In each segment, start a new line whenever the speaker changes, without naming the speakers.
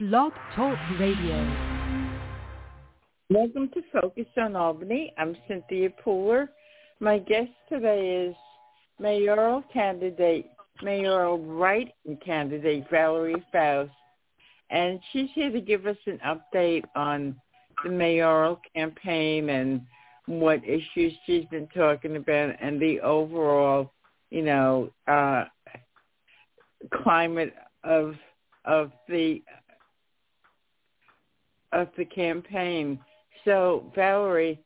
Blog Talk Radio.
Welcome to Focus on Albany. I'm Cynthia Pooler. My guest today is mayoral candidate, mayoral writing candidate Valerie Faust. And she's here to give us an update on the mayoral campaign and what issues she's been talking about and the overall, you know, uh, climate of of the of the campaign. So, Valerie,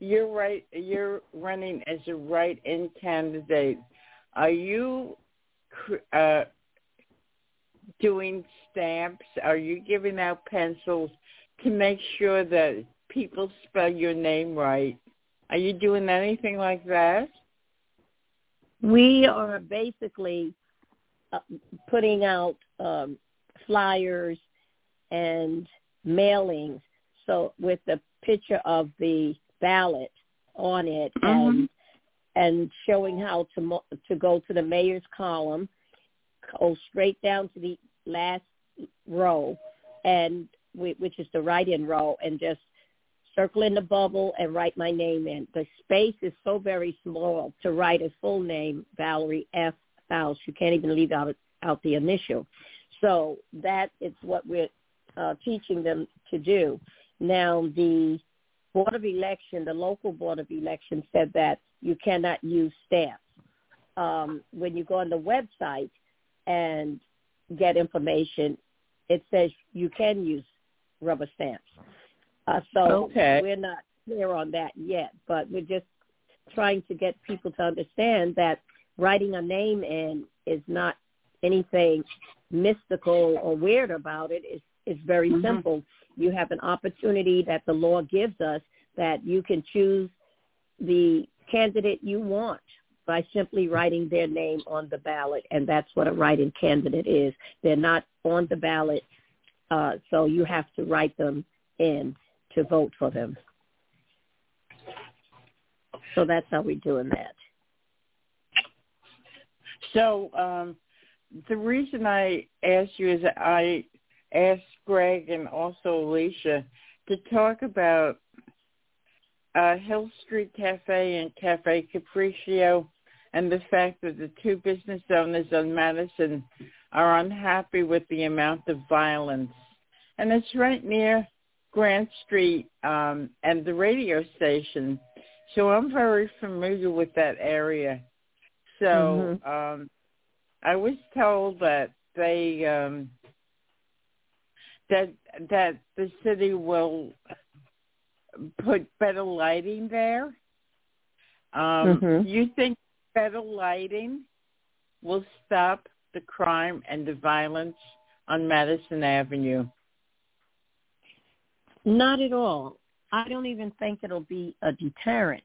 you're right. You're running as a write-in candidate. Are you uh, doing stamps? Are you giving out pencils to make sure that people spell your name right? Are you doing anything like that?
We are basically uh, putting out um, flyers and mailings. So with the picture of the ballot on it mm-hmm. and and showing how to to go to the mayor's column, go straight down to the last row, and which is the write-in row, and just circle in the bubble and write my name in. The space is so very small to write a full name, Valerie F. Faust. You can't even leave out out the initial. So that is what we're uh, teaching them to do. Now, the Board of Election, the local Board of Election said that you cannot use stamps. Um, when you go on the website and get information, it says you can use rubber stamps. Uh, so
okay.
we're not clear on that yet, but we're just trying to get people to understand that writing a name in is not anything mystical or weird about it. It's, it's very mm-hmm. simple you have an opportunity that the law gives us that you can choose the candidate you want by simply writing their name on the ballot, and that's what a write-in candidate is. They're not on the ballot, uh, so you have to write them in to vote for them. So that's how we're doing that.
So um, the reason I asked you is I asked Greg and also Alicia to talk about uh, Hill Street Cafe and Cafe Capriccio and the fact that the two business owners on Madison are unhappy with the amount of violence. And it's right near Grant Street um, and the radio station. So I'm very familiar with that area. So mm-hmm. um, I was told that they um, that that the city will put better lighting there. Um, mm-hmm. You think better lighting will stop the crime and the violence on Madison Avenue?
Not at all. I don't even think it'll be a deterrent.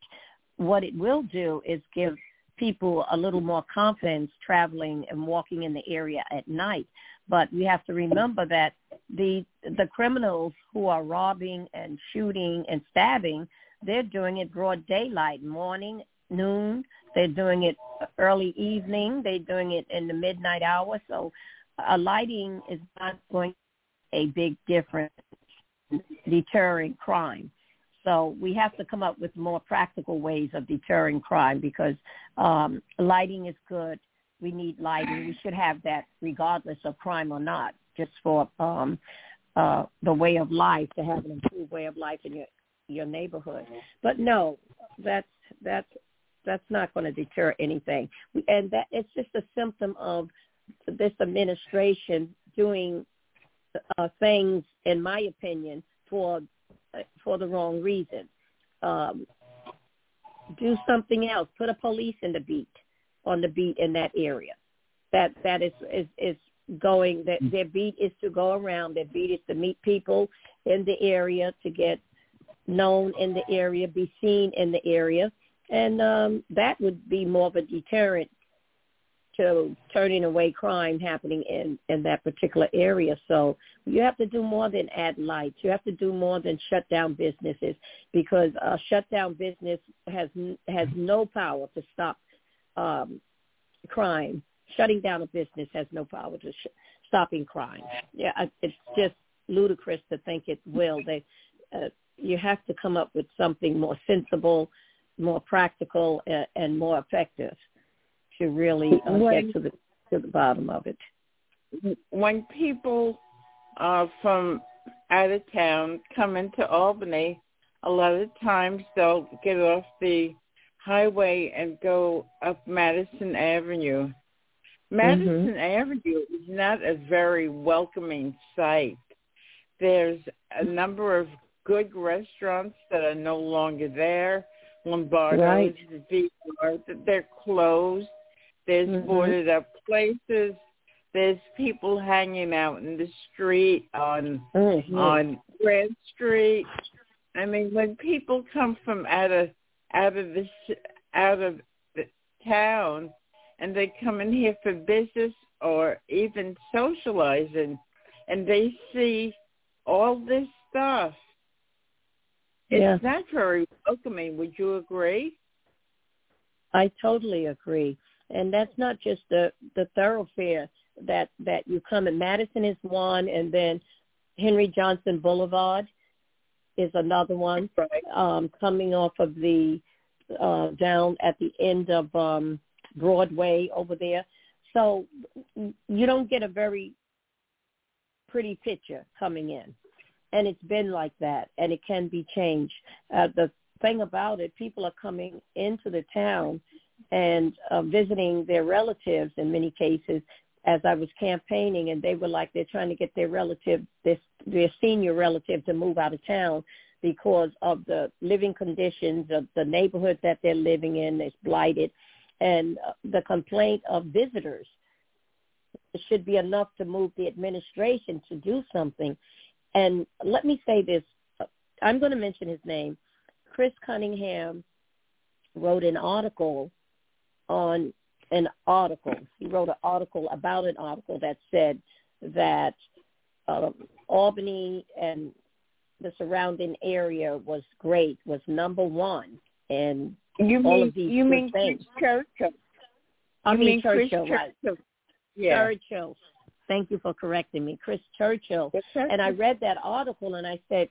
What it will do is give people a little more confidence traveling and walking in the area at night. But we have to remember that the the criminals who are robbing and shooting and stabbing, they're doing it broad daylight, morning, noon. They're doing it early evening. They're doing it in the midnight hour. So, a lighting is not going to make a big difference deterring crime. So we have to come up with more practical ways of deterring crime because um, lighting is good we need lighting. We should have that regardless of crime or not, just for um, uh, the way of life to have an improved way of life in your your neighborhood. But no, that's that's that's not going to deter anything. And that it's just a symptom of this administration doing uh, things, in my opinion, for for the wrong reason. Um, do something else. Put a police in the beat on the beat in that area. That that is is, is going that their beat is to go around their beat is to meet people in the area to get known in the area be seen in the area. And um that would be more of a deterrent to turning away crime happening in in that particular area. So you have to do more than add lights. You have to do more than shut down businesses because a shut down business has has no power to stop um crime shutting down a business has no power to sh- stopping crime yeah it's just ludicrous to think it will they uh, you have to come up with something more sensible more practical and, and more effective to really uh, when, get to the to the bottom of it.
When people uh, from out of town come into Albany, a lot of times they'll get off the highway and go up Madison Avenue. Madison mm-hmm. Avenue is not a very welcoming site. There's a number of good restaurants that are no longer there. Lombardo's, right. VR, they're closed. There's mm-hmm. boarded up places. There's people hanging out in the street on mm-hmm. on Grand Street. I mean, when people come from out of out of the out of the town and they come in here for business or even socializing, and they see all this stuff, it's yeah. not very welcoming. Would you agree?
I totally agree and that's not just the the thoroughfare that that you come in. Madison is one, and then Henry Johnson Boulevard is another one.
Right.
Um, coming off of the uh, down at the end of um, Broadway over there, so you don't get a very pretty picture coming in, and it's been like that, and it can be changed. Uh, the thing about it, people are coming into the town and uh, visiting their relatives in many cases. As I was campaigning and they were like they're trying to get their relative this their senior relative to move out of town because of the living conditions of the neighborhood that they're living in. Is blighted and the complaint of visitors should be enough to move the administration to do something and let me say this I'm going to mention his name Chris Cunningham wrote an article on an article. He wrote an article about an article that said that uh, Albany and the surrounding area was great, was number one, and
you
all
mean,
of these
you mean
things.
Churchill?
I
mean,
Churchill,
Chris
right?
Churchill. Yeah.
Churchill. Thank you for correcting me, Chris Churchill. And I read that article and I said,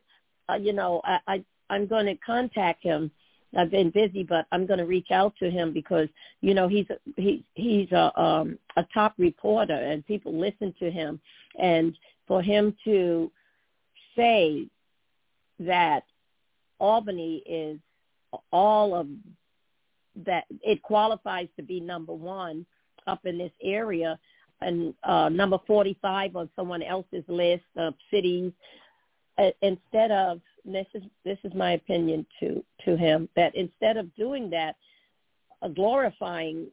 uh, you know, I, I I'm going to contact him I've been busy, but I'm going to reach out to him because you know he's he he's a um, a top reporter and people listen to him, and for him to say that Albany is all of that it qualifies to be number one up in this area. And uh, number 45 on someone else's list of cities uh, instead of this is this is my opinion to to him that instead of doing that, uh, glorifying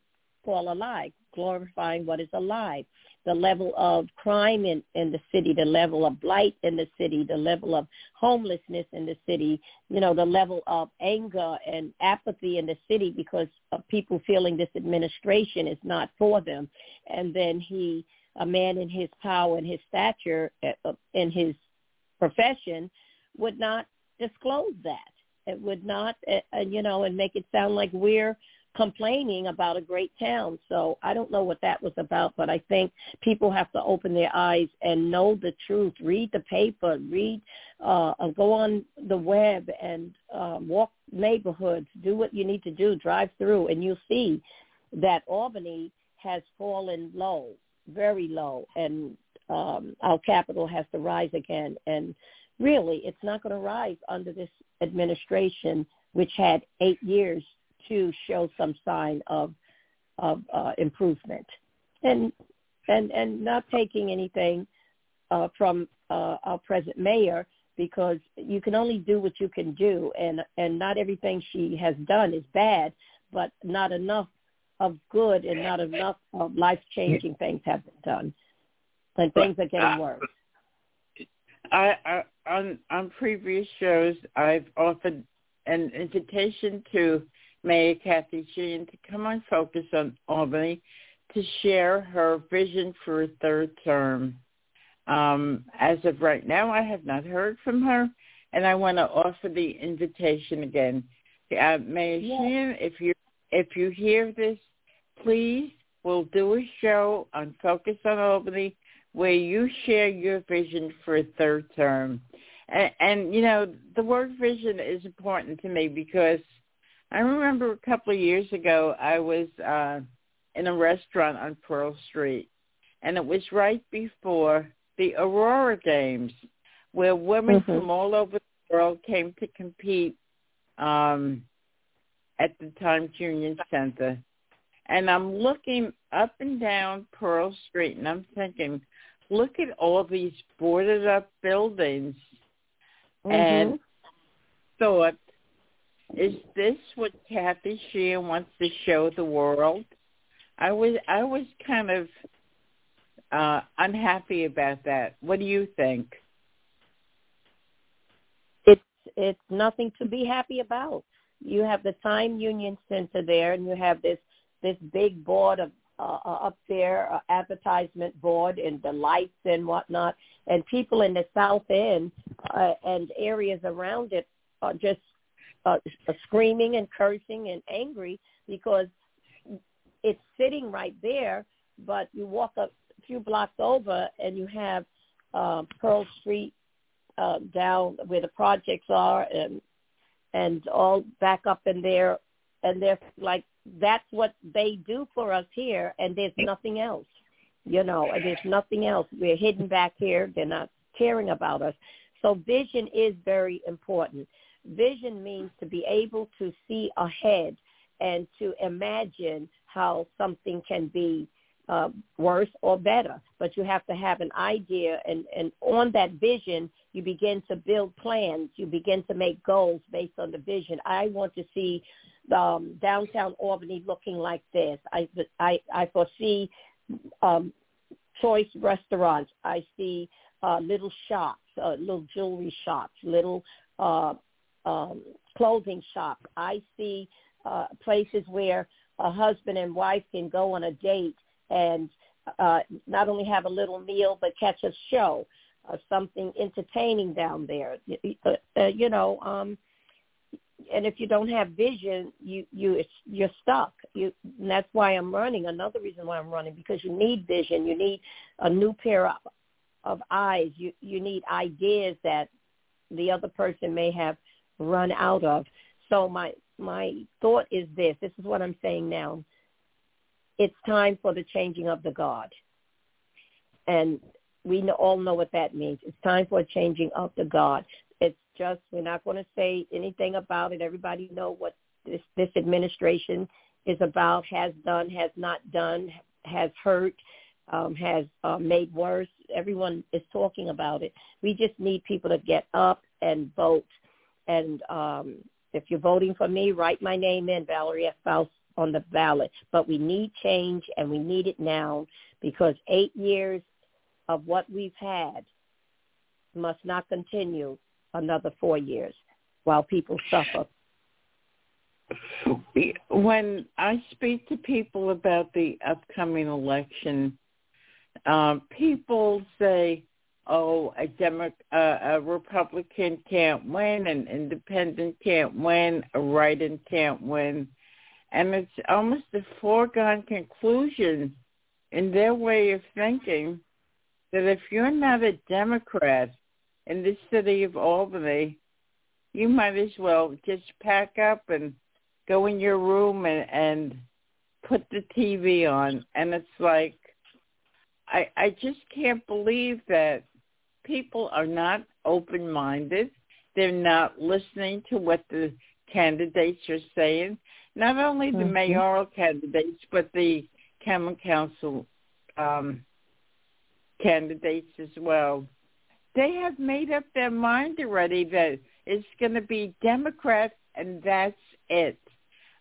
Paul alive, glorifying what is alive, the level of crime in in the city, the level of blight in the city, the level of homelessness in the city, you know, the level of anger and apathy in the city because of people feeling this administration is not for them, and then he, a man in his power and his stature, uh, in his profession would not disclose that. It would not, uh, you know, and make it sound like we're complaining about a great town. So I don't know what that was about, but I think people have to open their eyes and know the truth. Read the paper, read, uh, go on the web and uh, walk neighborhoods, do what you need to do, drive through, and you'll see that Albany has fallen low, very low, and um, our capital has to rise again. And really, it's not going to rise under this administration, which had eight years to show some sign of of uh, improvement, and and and not taking anything uh, from uh, our present mayor because you can only do what you can do, and and not everything she has done is bad, but not enough of good and not enough of life changing things have been done. and things are getting uh, worse.
I, I on on previous shows I've offered an invitation to Mayor Kathy Sheehan to come on Focus on Albany to share her vision for a third term. Um, as of right now, I have not heard from her, and I want to offer the invitation again. Uh, Mayor yes. Sheehan, if you if you hear this, please, we'll do a show on Focus on Albany where you share your vision for a third term. And, and you know, the word vision is important to me because I remember a couple of years ago I was uh in a restaurant on Pearl Street and it was right before the Aurora Games where women mm-hmm. from all over the world came to compete um at the Times Union Center. And I'm looking up and down Pearl Street and I'm thinking, look at all these boarded up buildings mm-hmm. and thought, is this what Kathy Sheehan wants to show the world? I was I was kind of uh unhappy about that. What do you think?
It's it's nothing to be happy about. You have the Time Union Center there, and you have this this big board of uh, uh, up there, uh, advertisement board and the lights and whatnot, and people in the South End uh, and areas around it are just uh, screaming and cursing and angry because it's sitting right there, but you walk a few blocks over and you have uh, Pearl Street uh, down where the projects are and and all back up in there and they're like that's what they do for us here, and there's nothing else. You know, there's nothing else. We're hidden back here. They're not caring about us. So vision is very important. Vision means to be able to see ahead and to imagine how something can be uh, worse or better. But you have to have an idea, and, and on that vision, you begin to build plans. You begin to make goals based on the vision. I want to see um, downtown Albany looking like this. I I, I foresee um, choice restaurants. I see uh, little shops, uh, little jewelry shops, little uh, um, clothing shops. I see uh, places where a husband and wife can go on a date and uh, not only have a little meal but catch a show, uh, something entertaining down there. Uh, uh, you know, um, and if you don't have vision, you you you're stuck. You and that's why I'm running. Another reason why I'm running because you need vision. You need a new pair of, of eyes. You you need ideas that the other person may have run out of. So my my thought is this. This is what I'm saying now. It's time for the changing of the guard, and we all know what that means. It's time for a changing of the guard It's just we're not going to say anything about it. Everybody know what this this administration is about, has done, has not done, has hurt, um, has uh, made worse. Everyone is talking about it. We just need people to get up and vote. And um, if you're voting for me, write my name in, Valerie F. Faust, on the ballot. But we need change, and we need it now because eight years of what we've had must not continue another four years while people suffer.
When I speak to people about the upcoming election, um, people say, "Oh, a Demo- uh, a Republican can't win, an Independent can't win, a write-in can't win," and it's almost a foregone conclusion in their way of thinking that if you're not a Democrat in the city of Albany, you might as well just pack up and go in your room and, and put the TV on. And it's like, I, I just can't believe that people are not open-minded. They're not listening to what the candidates are saying. Not only the mm-hmm. mayoral candidates, but the common council um, candidates as well they have made up their mind already that it's going to be Democrat and that's it.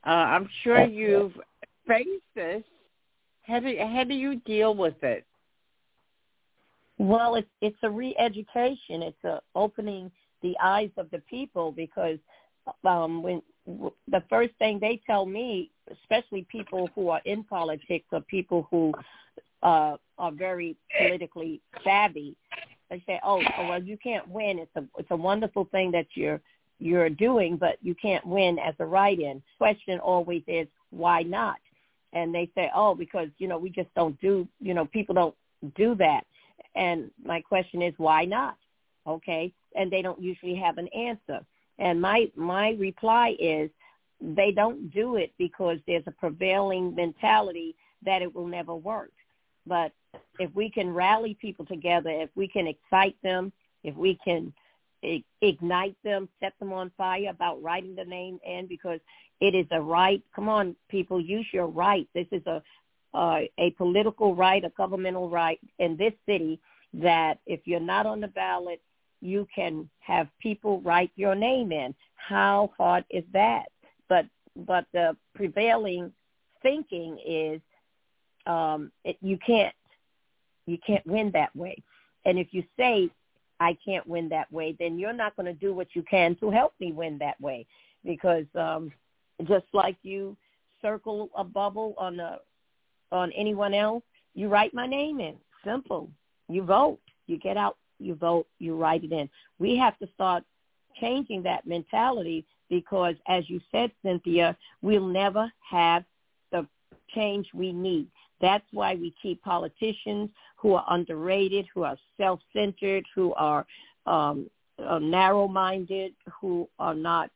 Uh, I'm sure that's you've it. faced this. How do, how do you deal with it?
Well, it's it's a re-education. It's a opening the eyes of the people because um, when the first thing they tell me, especially people who are in politics or people who uh, are very politically savvy, they say, "Oh, oh, well, you can't win. It's a it's a wonderful thing that you're you're doing, but you can't win as a write-in." Question always is, "Why not?" And they say, "Oh, because you know we just don't do you know people don't do that." And my question is, why not? Okay, and they don't usually have an answer. And my my reply is, they don't do it because there's a prevailing mentality that it will never work. But if we can rally people together, if we can excite them, if we can ignite them, set them on fire about writing the name in because it is a right. Come on, people, use your right. This is a uh, a political right, a governmental right in this city that if you're not on the ballot, you can have people write your name in. How hard is that? But but the prevailing thinking is um, it, you can't you can't win that way. And if you say I can't win that way, then you're not going to do what you can to help me win that way. Because um, just like you circle a bubble on a on anyone else, you write my name in. Simple. You vote. You get out. You vote. You write it in. We have to start changing that mentality because, as you said, Cynthia, we'll never have the change we need. That's why we keep politicians who are underrated, who are self-centered, who are um, uh, narrow-minded, who are not,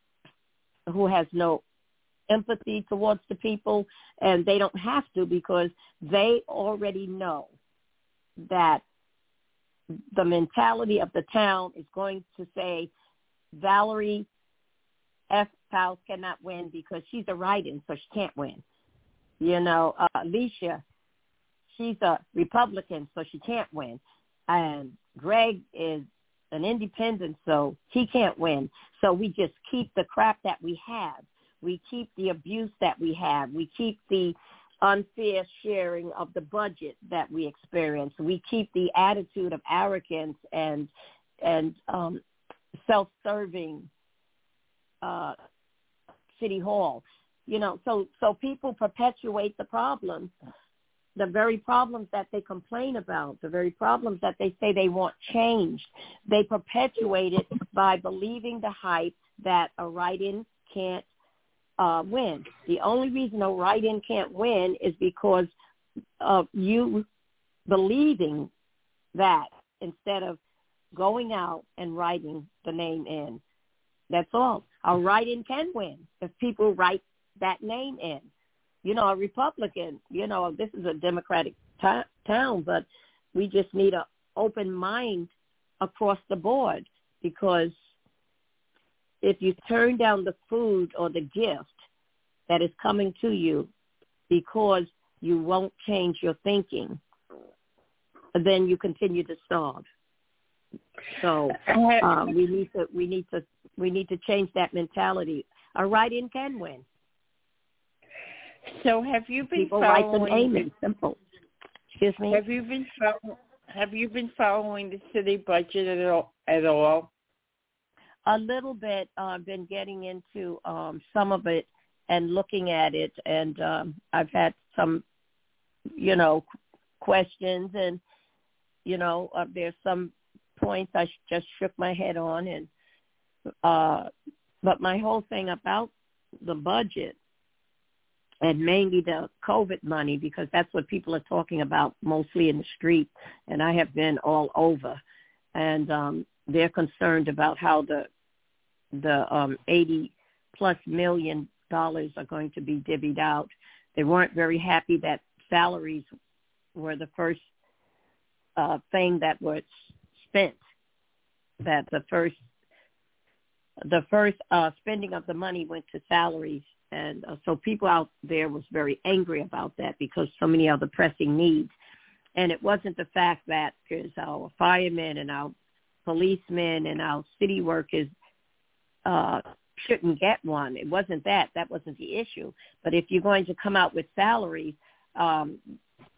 who has no empathy towards the people, and they don't have to because they already know that the mentality of the town is going to say Valerie F. Powell cannot win because she's a write-in, so she can't win. You know, uh, Alicia, she's a Republican, so she can't win. And Greg is an independent, so he can't win. So we just keep the crap that we have. We keep the abuse that we have. We keep the unfair sharing of the budget that we experience. We keep the attitude of arrogance and and um, self-serving uh, city hall. You know, so so people perpetuate the problems, the very problems that they complain about, the very problems that they say they want changed. They perpetuate it by believing the hype that a write-in can't uh, win. The only reason a write-in can't win is because of you believing that instead of going out and writing the name in. That's all. A write-in can win if people write that name in. You know, a Republican, you know, this is a Democratic t- town, but we just need an open mind across the board because if you turn down the food or the gift that is coming to you because you won't change your thinking, then you continue to starve. So um, we need to we need to we need to change that mentality. A write-in can win.
So have you been
people
following?
write them amen. Simple. Excuse me.
Have you been follow, Have you been following the city budget at all? At all?
a little bit uh, been getting into um, some of it and looking at it, and um, I've had some, you know, questions, and you know, uh, there's some points I just shook my head on, and uh, but my whole thing about the budget and mainly the COVID money because that's what people are talking about mostly in the street, and I have been all over, and um, they're concerned about how the the um, 80 plus million dollars are going to be divvied out. They weren't very happy that salaries were the first uh, thing that was spent. That the first the first uh, spending of the money went to salaries, and uh, so people out there was very angry about that because so many other pressing needs. And it wasn't the fact that there's our firemen and our policemen and our city workers uh, shouldn't get one. It wasn't that. That wasn't the issue. But if you're going to come out with salaries, um,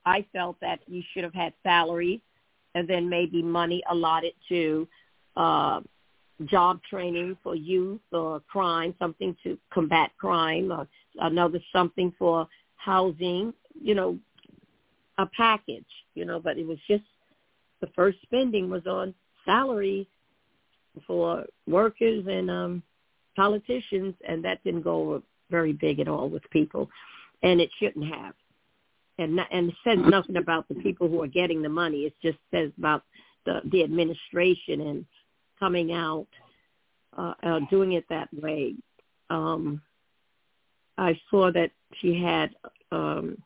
I felt that you should have had salaries and then maybe money allotted to uh, job training for youth or crime, something to combat crime, or another something for housing, you know, a package, you know, but it was just the first spending was on salaries for workers and um politicians and that didn't go very big at all with people and it shouldn't have. And and it says nothing about the people who are getting the money. It just says about the the administration and coming out uh, uh doing it that way. Um i saw that she had um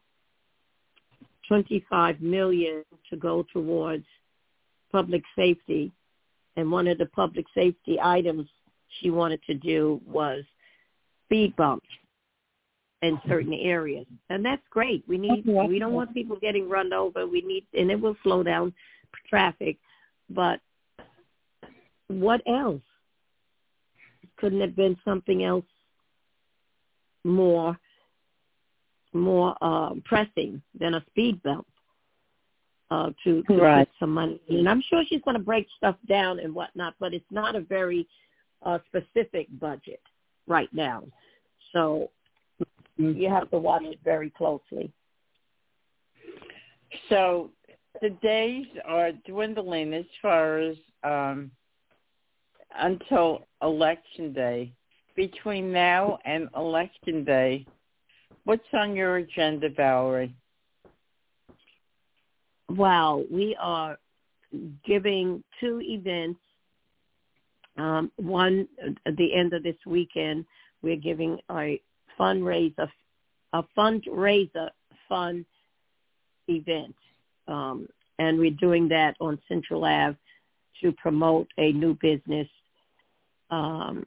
25 million to go towards public safety and one of the public safety items she wanted to do was speed bumps in certain areas. And that's great. We need we don't want people getting run over. We need and it will slow down traffic. But what else? Couldn't have been something else more more uh, pressing than a speed bump uh, to, to
right.
get some money. And I'm sure she's going to break stuff down and whatnot, but it's not a very uh, specific budget right now. So
Mm-hmm.
you have to watch it very closely.
So the days are dwindling as far as um, until election day. Between now and election day, what's on your agenda, Valerie?
Well, we are giving two events. Um, one at the end of this weekend, we're giving a fundraiser, a fundraiser fund event, um, and we're doing that on Central Ave to promote a new business. Um,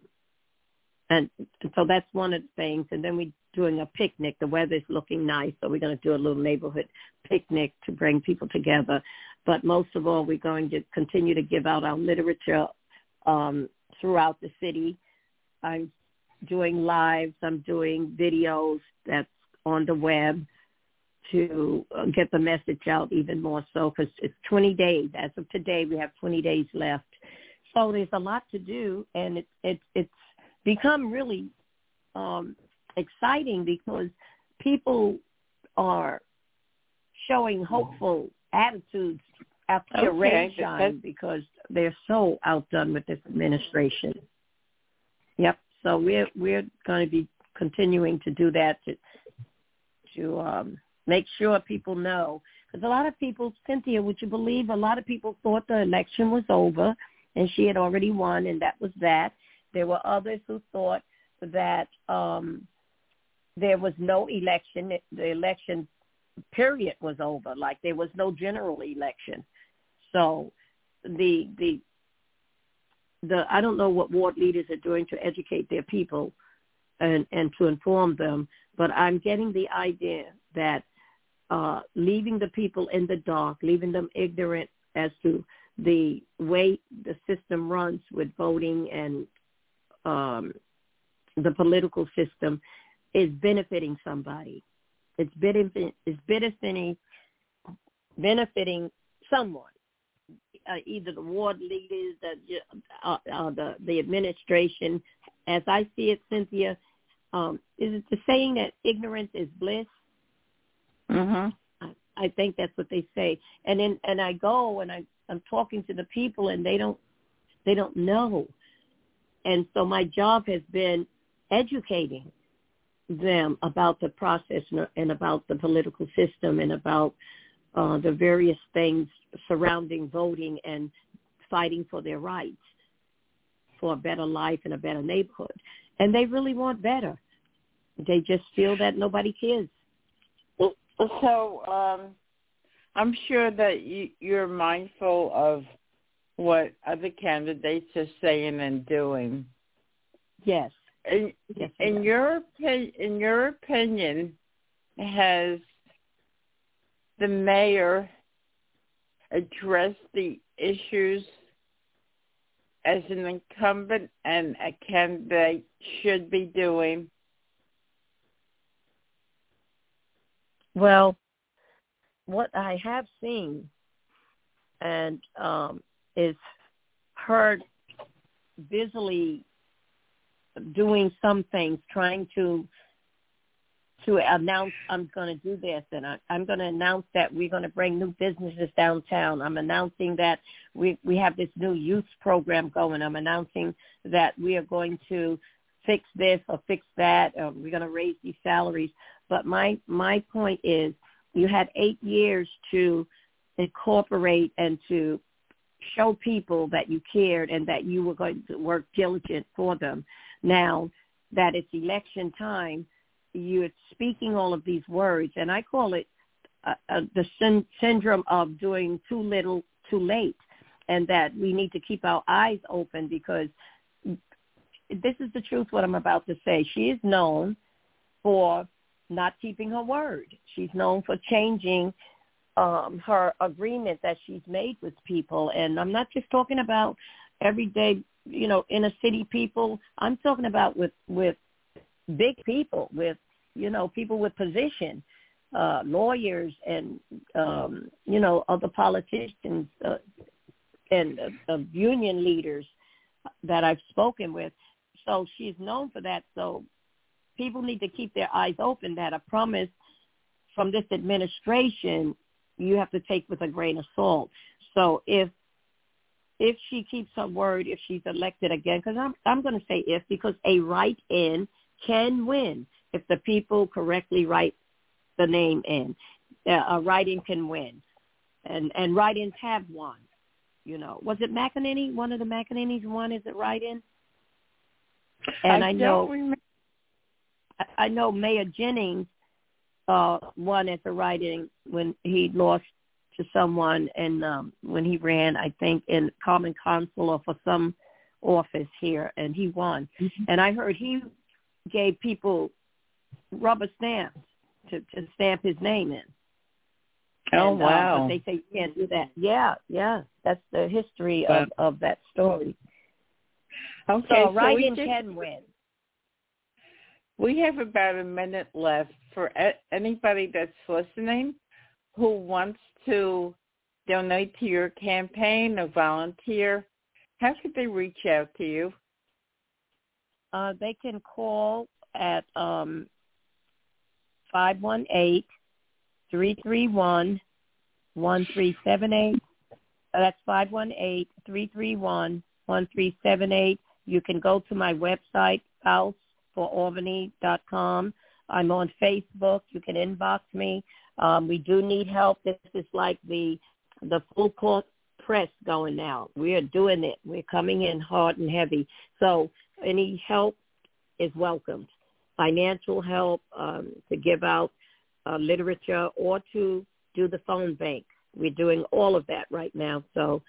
and so that's one of the things. And then we're doing a picnic. The weather's looking nice, so we're going to do a little neighborhood picnic to bring people together. But most of all, we're going to continue to give out our literature um, throughout the city. I'm doing lives. I'm doing videos that's on the web to uh, get the message out even more so because it's 20 days. As of today, we have 20 days left. So there's a lot to do, and it's it's it's become really um, exciting because people are showing hopeful attitudes after
Okay,
the rain shine because they're so outdone with this administration. Yep. So we're we're going to be continuing to do that to to um, make sure people know because a lot of people, Cynthia, would you believe a lot of people thought the election was over and she had already won and that was that. There were others who thought that um, there was no election. The election period was over, like there was no general election. So the the the I don't know what ward leaders are doing to educate their people and and to inform them, but I'm getting the idea that uh, leaving the people in the dark, leaving them ignorant as to the way the system runs with voting and um, the political system is benefiting somebody. It's benefiting, it's benefiting, benefiting someone, uh, either the ward leaders, the uh, uh, the the administration. As I see it, Cynthia, um, is it the saying that ignorance is bliss?
Mm-hmm.
I, I think that's what they say. And then and I go and I I'm talking to the people and they don't they don't know. And so my job has been educating them about the process and, and about the political system and about uh, the various things surrounding voting and fighting for their rights for a better life and a better neighborhood. And they really want better. They just feel that nobody cares.
So um, I'm sure that you, you're mindful of what other candidates are saying and doing.
Yes.
In,
Yes,
in your in your opinion, has the mayor addressed the issues as an incumbent and a candidate should be doing?
Well, what I have seen and um, is heard busily doing some things, trying to to announce I'm going to do this, and I, I'm going to announce that we're going to bring new businesses downtown. I'm announcing that we we have this new youth program going. I'm announcing that we are going to fix this or fix that. Or we're going to raise these salaries. But my my point is, you had eight years to incorporate and to show people that you cared and that you were going to work diligent for them. Now that it's election time, you're speaking all of these words, and I call it uh, uh, the syn- syndrome of doing too little, too late, and that we need to keep our eyes open because this is the truth. What I'm about to say, she is known for not keeping her word. She's known for changing um, her agreement that she's made with people. And I'm not just talking about everyday, you know, inner city people. I'm talking about with with big people, with you know, people with position, uh, lawyers, and um, you know, other politicians uh, and uh, union leaders that I've spoken with. So she's known for that. So people need to keep their eyes open that a promise from this administration you have to take with a grain of salt. So if if she keeps her word, if she's elected again, because I'm I'm going to say if because a write-in can win if the people correctly write the name in. Uh, a write-in can win, and and write-ins have won. You know, was it McEnany? One of the McEnany's won. Is it write-in? And I, I know. I know Mayor Jennings uh, one at the writing when he lost to someone and um, when he ran, I think, in Common Council or for some office here, and he won. Mm-hmm. And I heard he gave people rubber stamps to, to stamp his name in.
Oh and, wow!
Uh, but they say you can't do that. Yeah, yeah, that's the history wow. of of that story.
Okay,
so, writing so can win.
We have about a minute left for anybody that's listening who wants to donate to your campaign or volunteer. How could they reach out to you?
Uh, they can call at um, 518 331 1378. That's 518 331 1378. You can go to my website, House I'm on Facebook. You can inbox me. Um, we do need help. This is like the the full court press going now. We are doing it. We're coming in hard and heavy. So any help is welcomed. Financial help um, to give out uh, literature or to do the phone bank. We're doing all of that right now. So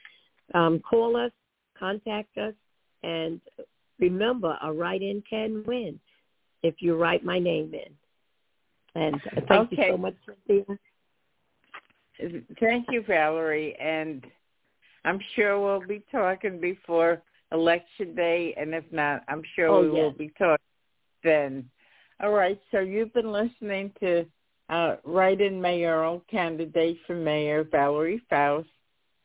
um, call us, contact us, and remember, a write-in can win if you write my name in. And thank okay. you so much, Cynthia.
Thank you, Valerie. And I'm sure we'll be talking before election day, and if not, I'm sure
oh,
we
yes.
will be talking then. All right. So you've been listening to uh, write-in mayoral candidate for mayor Valerie Faust.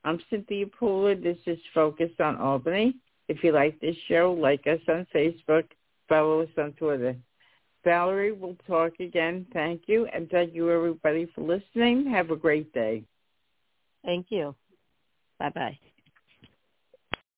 I'm Cynthia Pooler. This is Focus on Albany. If you like this show, like us on Facebook, follow us on Twitter. Valerie, we'll talk again. Thank you. And thank you, everybody, for listening. Have a great day.
Thank you. Bye-bye.